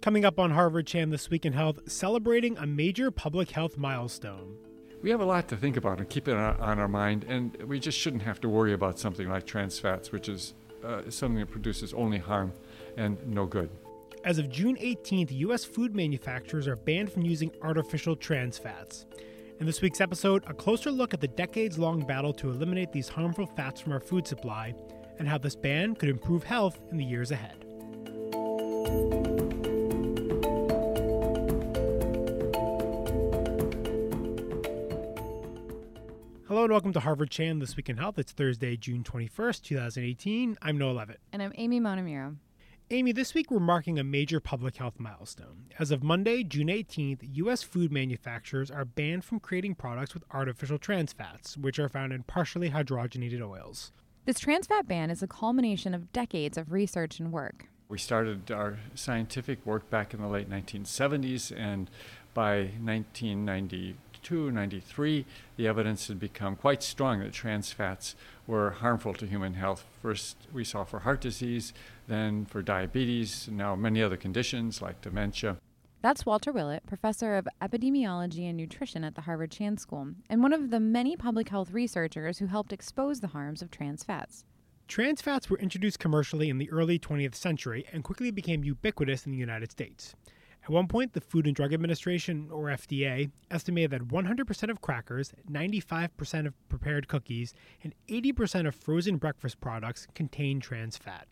Coming up on Harvard Chan This Week in Health, celebrating a major public health milestone. We have a lot to think about and keep it on our mind, and we just shouldn't have to worry about something like trans fats, which is uh, something that produces only harm and no good. As of June 18th, U.S. food manufacturers are banned from using artificial trans fats. In this week's episode, a closer look at the decades long battle to eliminate these harmful fats from our food supply and how this ban could improve health in the years ahead. Hello and welcome to Harvard Chan This Week in Health. It's Thursday, June 21st, 2018. I'm Noah Leavitt. And I'm Amy Montemuro. Amy, this week we're marking a major public health milestone. As of Monday, June 18th, U.S. food manufacturers are banned from creating products with artificial trans fats, which are found in partially hydrogenated oils. This trans fat ban is a culmination of decades of research and work. We started our scientific work back in the late 1970s, and by 1990, 92, 93, the evidence had become quite strong that trans fats were harmful to human health. First, we saw for heart disease, then for diabetes, and now many other conditions like dementia. That's Walter Willett, professor of epidemiology and nutrition at the Harvard Chan School, and one of the many public health researchers who helped expose the harms of trans fats. Trans fats were introduced commercially in the early 20th century and quickly became ubiquitous in the United States. At one point, the Food and Drug Administration, or FDA, estimated that 100% of crackers, 95% of prepared cookies, and 80% of frozen breakfast products contain trans fat.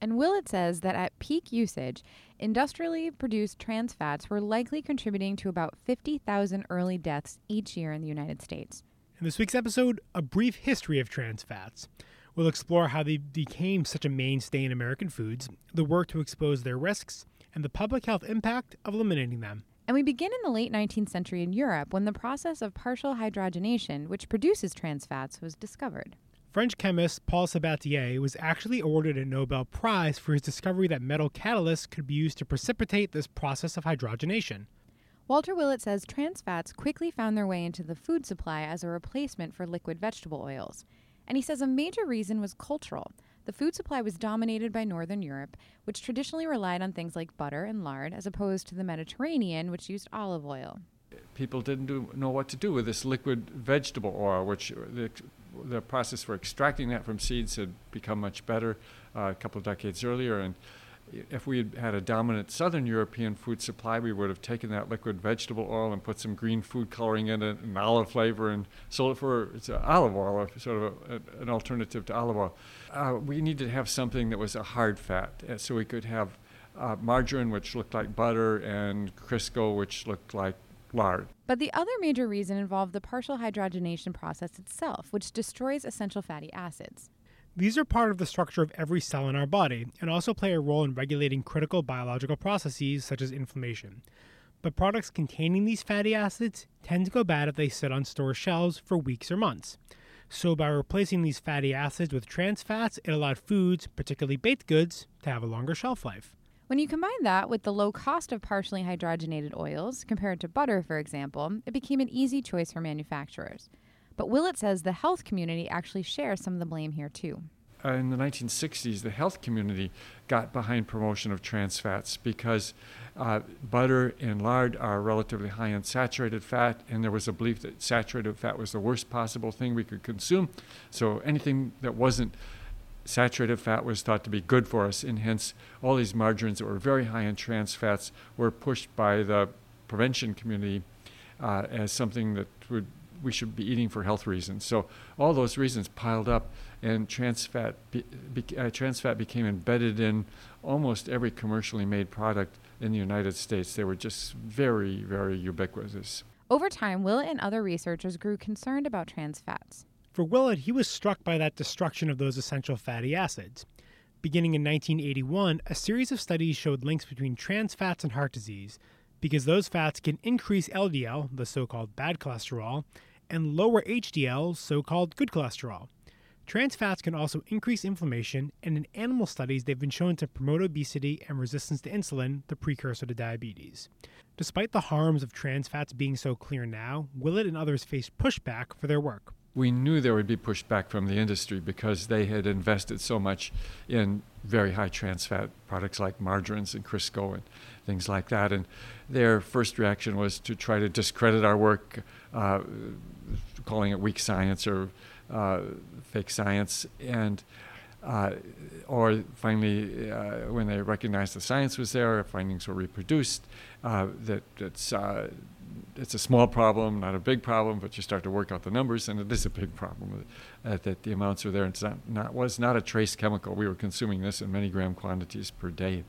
And Willett says that at peak usage, industrially produced trans fats were likely contributing to about 50,000 early deaths each year in the United States. In this week's episode, a brief history of trans fats. We'll explore how they became such a mainstay in American foods, the work to expose their risks, and the public health impact of eliminating them. And we begin in the late 19th century in Europe when the process of partial hydrogenation, which produces trans fats, was discovered. French chemist Paul Sabatier was actually awarded a Nobel Prize for his discovery that metal catalysts could be used to precipitate this process of hydrogenation. Walter Willett says trans fats quickly found their way into the food supply as a replacement for liquid vegetable oils. And he says a major reason was cultural. The food supply was dominated by Northern Europe, which traditionally relied on things like butter and lard, as opposed to the Mediterranean, which used olive oil. People didn't do, know what to do with this liquid vegetable oil, which the, the process for extracting that from seeds had become much better uh, a couple of decades earlier. And if we had had a dominant Southern European food supply, we would have taken that liquid vegetable oil and put some green food coloring in it, and olive flavor, and sold it for it's olive oil, sort of a, an alternative to olive oil. Uh, we needed to have something that was a hard fat, uh, so we could have uh, margarine, which looked like butter, and Crisco, which looked like lard. But the other major reason involved the partial hydrogenation process itself, which destroys essential fatty acids. These are part of the structure of every cell in our body and also play a role in regulating critical biological processes such as inflammation. But products containing these fatty acids tend to go bad if they sit on store shelves for weeks or months. So, by replacing these fatty acids with trans fats, it allowed foods, particularly baked goods, to have a longer shelf life. When you combine that with the low cost of partially hydrogenated oils, compared to butter, for example, it became an easy choice for manufacturers. But Willett says the health community actually shares some of the blame here, too. Uh, in the 1960s, the health community got behind promotion of trans fats because uh, butter and lard are relatively high in saturated fat, and there was a belief that saturated fat was the worst possible thing we could consume. So anything that wasn't saturated fat was thought to be good for us, and hence all these margarines that were very high in trans fats were pushed by the prevention community uh, as something that would we should be eating for health reasons. So all those reasons piled up, and trans fat, be, be, uh, trans fat became embedded in almost every commercially made product in the United States. They were just very, very ubiquitous. Over time, Willett and other researchers grew concerned about trans fats. For Willett, he was struck by that destruction of those essential fatty acids. Beginning in 1981, a series of studies showed links between trans fats and heart disease, because those fats can increase LDL, the so called bad cholesterol, and lower HDL, so called good cholesterol. Trans fats can also increase inflammation, and in animal studies, they've been shown to promote obesity and resistance to insulin, the precursor to diabetes. Despite the harms of trans fats being so clear now, Willett and others faced pushback for their work. We knew there would be pushback from the industry because they had invested so much in very high trans fat products like margarines and Crisco and things like that. And their first reaction was to try to discredit our work, uh, calling it weak science or uh, fake science. And uh, or finally, uh, when they recognized the science was there, findings were reproduced, uh, that it's, uh, it's a small problem, not a big problem, but you start to work out the numbers, and it is a big problem that the amounts are there. It's not, not, was not a trace chemical. We were consuming this in many gram quantities per day.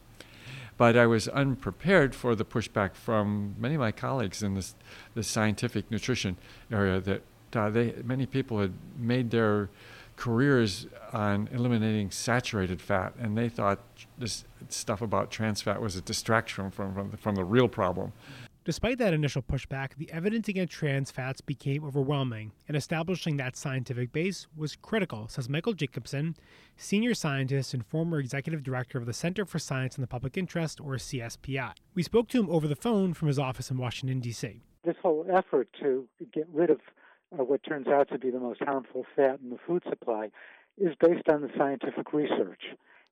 But I was unprepared for the pushback from many of my colleagues in this, this scientific nutrition area that uh, they, many people had made their careers on eliminating saturated fat, and they thought this stuff about trans fat was a distraction from, from, the, from the real problem. Despite that initial pushback, the evidence against trans fats became overwhelming, and establishing that scientific base was critical, says Michael Jacobson, senior scientist and former executive director of the Center for Science in the Public Interest, or CSPI. We spoke to him over the phone from his office in Washington, D.C. This whole effort to get rid of uh, what turns out to be the most harmful fat in the food supply is based on the scientific research.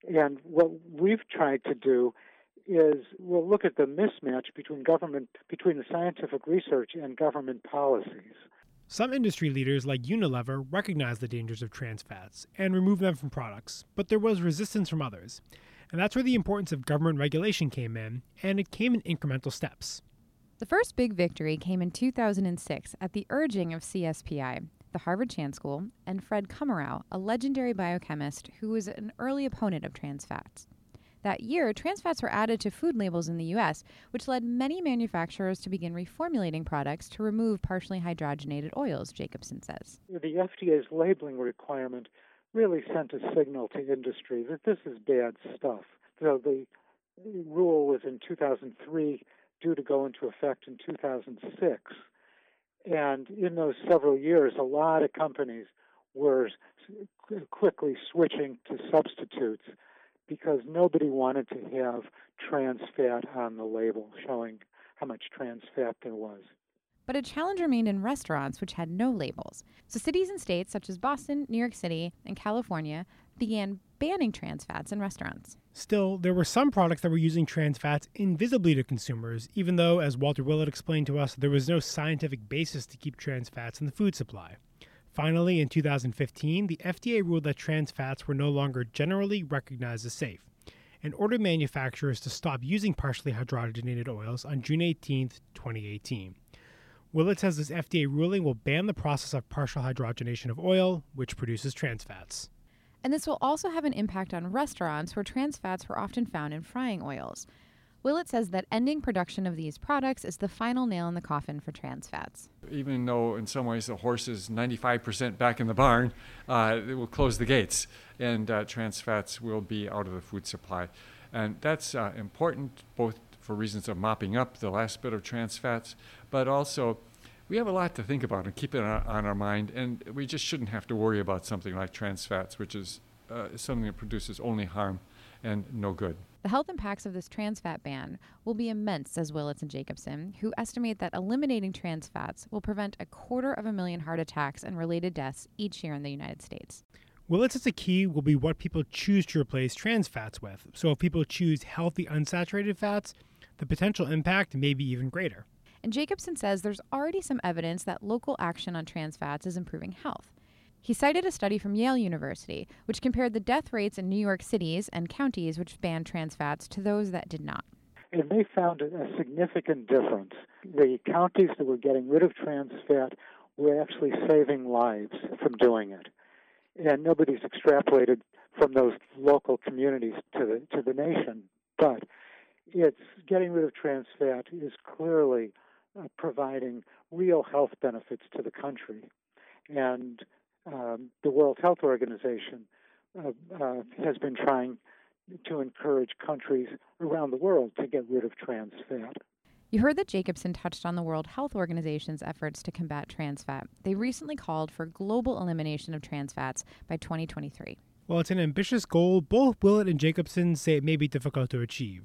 And what we've tried to do is we'll look at the mismatch between government between the scientific research and government policies. Some industry leaders like Unilever recognize the dangers of trans fats and remove them from products, but there was resistance from others. And that's where the importance of government regulation came in, and it came in incremental steps. The first big victory came in 2006 at the urging of CSPI, the Harvard Chan School, and Fred Kummerow, a legendary biochemist who was an early opponent of trans fats. That year, trans fats were added to food labels in the U.S., which led many manufacturers to begin reformulating products to remove partially hydrogenated oils, Jacobson says. The FDA's labeling requirement really sent a signal to industry that this is bad stuff. So the rule was in 2003 due to go into effect in 2006. And in those several years, a lot of companies were quickly switching to substitutes because nobody wanted to have trans fat on the label showing how much trans fat there was. But a challenge remained in restaurants which had no labels. So cities and states such as Boston, New York City, and California began banning trans fats in restaurants. Still, there were some products that were using trans fats invisibly to consumers, even though, as Walter Willett explained to us, there was no scientific basis to keep trans fats in the food supply. Finally, in 2015, the FDA ruled that trans fats were no longer generally recognized as safe and ordered manufacturers to stop using partially hydrogenated oils on June 18, 2018. Willett says this FDA ruling will ban the process of partial hydrogenation of oil, which produces trans fats. And this will also have an impact on restaurants where trans fats were often found in frying oils. Willett says that ending production of these products is the final nail in the coffin for trans fats. Even though, in some ways, the horse is 95% back in the barn, uh, it will close the gates and uh, trans fats will be out of the food supply. And that's uh, important both for reasons of mopping up the last bit of trans fats, but also we have a lot to think about and keep it on, our mind, and we just shouldn't have to worry about something like trans fats, which is uh, something that produces only harm and no good. The health impacts of this trans fat ban will be immense, says Willett and Jacobson, who estimate that eliminating trans fats will prevent a quarter of a million heart attacks and related deaths each year in the United States. Willett says the key will be what people choose to replace trans fats with. So if people choose healthy unsaturated fats, the potential impact may be even greater. And Jacobson says there's already some evidence that local action on trans fats is improving health. He cited a study from Yale University, which compared the death rates in New York cities and counties which banned trans fats to those that did not. And they found a significant difference. The counties that were getting rid of trans fat were actually saving lives from doing it. And nobody's extrapolated from those local communities to the to the nation. But it's getting rid of trans fat is clearly uh, providing real health benefits to the country. And um, the World Health Organization uh, uh, has been trying to encourage countries around the world to get rid of trans fat. You heard that Jacobson touched on the World Health Organization's efforts to combat trans fat. They recently called for global elimination of trans fats by 2023. While it's an ambitious goal, both Willett and Jacobson say it may be difficult to achieve.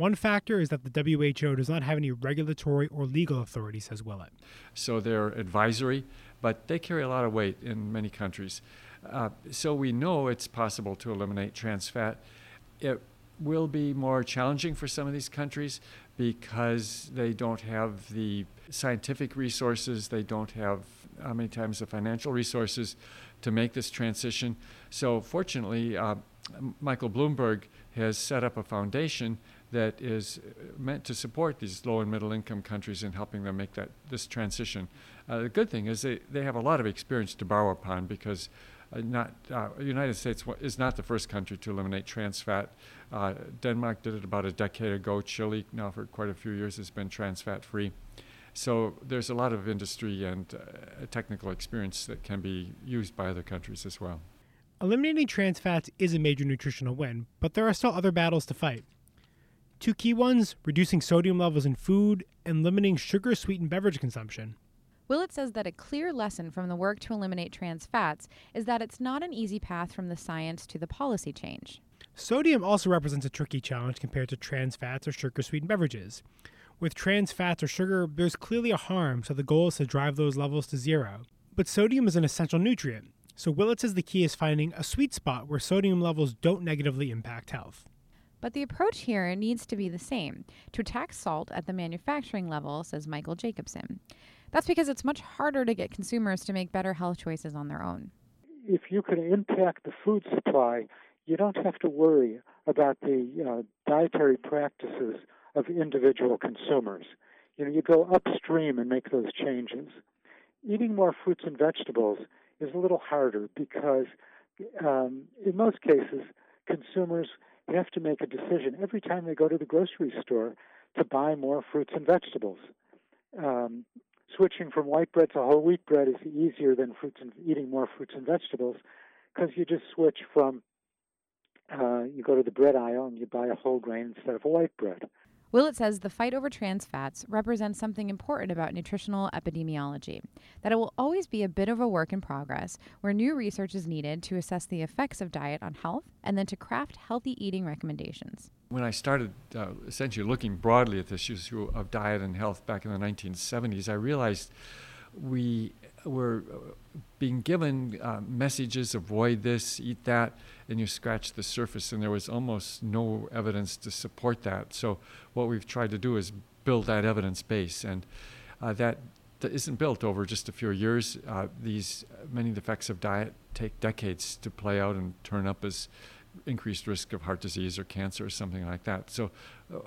One factor is that the WHO does not have any regulatory or legal authority, says Willett. So they're advisory, but they carry a lot of weight in many countries. Uh, so we know it's possible to eliminate trans fat. It, will be more challenging for some of these countries because they don't have the scientific resources, they don't have how many times the financial resources to make this transition. So, fortunately, uh, Michael Bloomberg has set up a foundation that is meant to support these low and middle income countries in helping them make that this transition. Uh, the good thing is they, they have a lot of experience to borrow upon because uh, not uh, United States is not the first country to eliminate trans fat. Uh, Denmark did it about a decade ago. Chile now for quite a few years has been trans fat free. So there's a lot of industry and uh, technical experience that can be used by other countries as well. Eliminating trans fats is a major nutritional win, but there are still other battles to fight. Two key ones reducing sodium levels in food and limiting sugar sweetened beverage consumption. Willett says that a clear lesson from the work to eliminate trans fats is that it's not an easy path from the science to the policy change. Sodium also represents a tricky challenge compared to trans fats or sugar sweetened beverages. With trans fats or sugar, there's clearly a harm, so the goal is to drive those levels to zero. But sodium is an essential nutrient, so Willett says the key is finding a sweet spot where sodium levels don't negatively impact health. But the approach here needs to be the same to attack salt at the manufacturing level, says Michael Jacobson. That's because it's much harder to get consumers to make better health choices on their own. If you can impact the food supply, you don't have to worry about the uh, dietary practices of individual consumers. You know, you go upstream and make those changes. Eating more fruits and vegetables is a little harder because, um, in most cases, consumers have to make a decision every time they go to the grocery store to buy more fruits and vegetables. Um, switching from white bread to whole wheat bread is easier than fruits and eating more fruits and vegetables because you just switch from uh, you go to the bread aisle and you buy a whole grain instead of a white bread. Willett says the fight over trans fats represents something important about nutritional epidemiology, that it will always be a bit of a work in progress where new research is needed to assess the effects of diet on health and then to craft healthy eating recommendations. When I started uh, essentially looking broadly at this issue of diet and health back in the 1970s, I realized we were uh, being given uh, messages avoid this, eat that, and you scratch the surface, and there was almost no evidence to support that. So, what we've tried to do is build that evidence base, and uh, that, that isn't built over just a few years. Uh, these many effects of diet take decades to play out and turn up as increased risk of heart disease or cancer or something like that. So,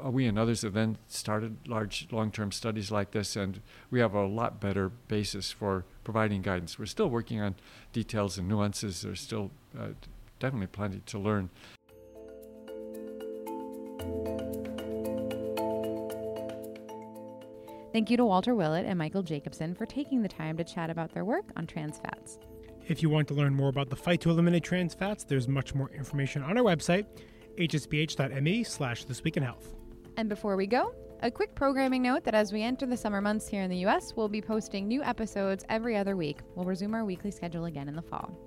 uh, we and others have then started large long term studies like this, and we have a lot better basis for providing guidance. We're still working on details and nuances, there's still uh, definitely plenty to learn. Thank you to Walter Willett and Michael Jacobson for taking the time to chat about their work on trans fats. If you want to learn more about the fight to eliminate trans fats, there's much more information on our website, hsph.me slash This Week in Health. And before we go, a quick programming note that as we enter the summer months here in the U.S., we'll be posting new episodes every other week. We'll resume our weekly schedule again in the fall.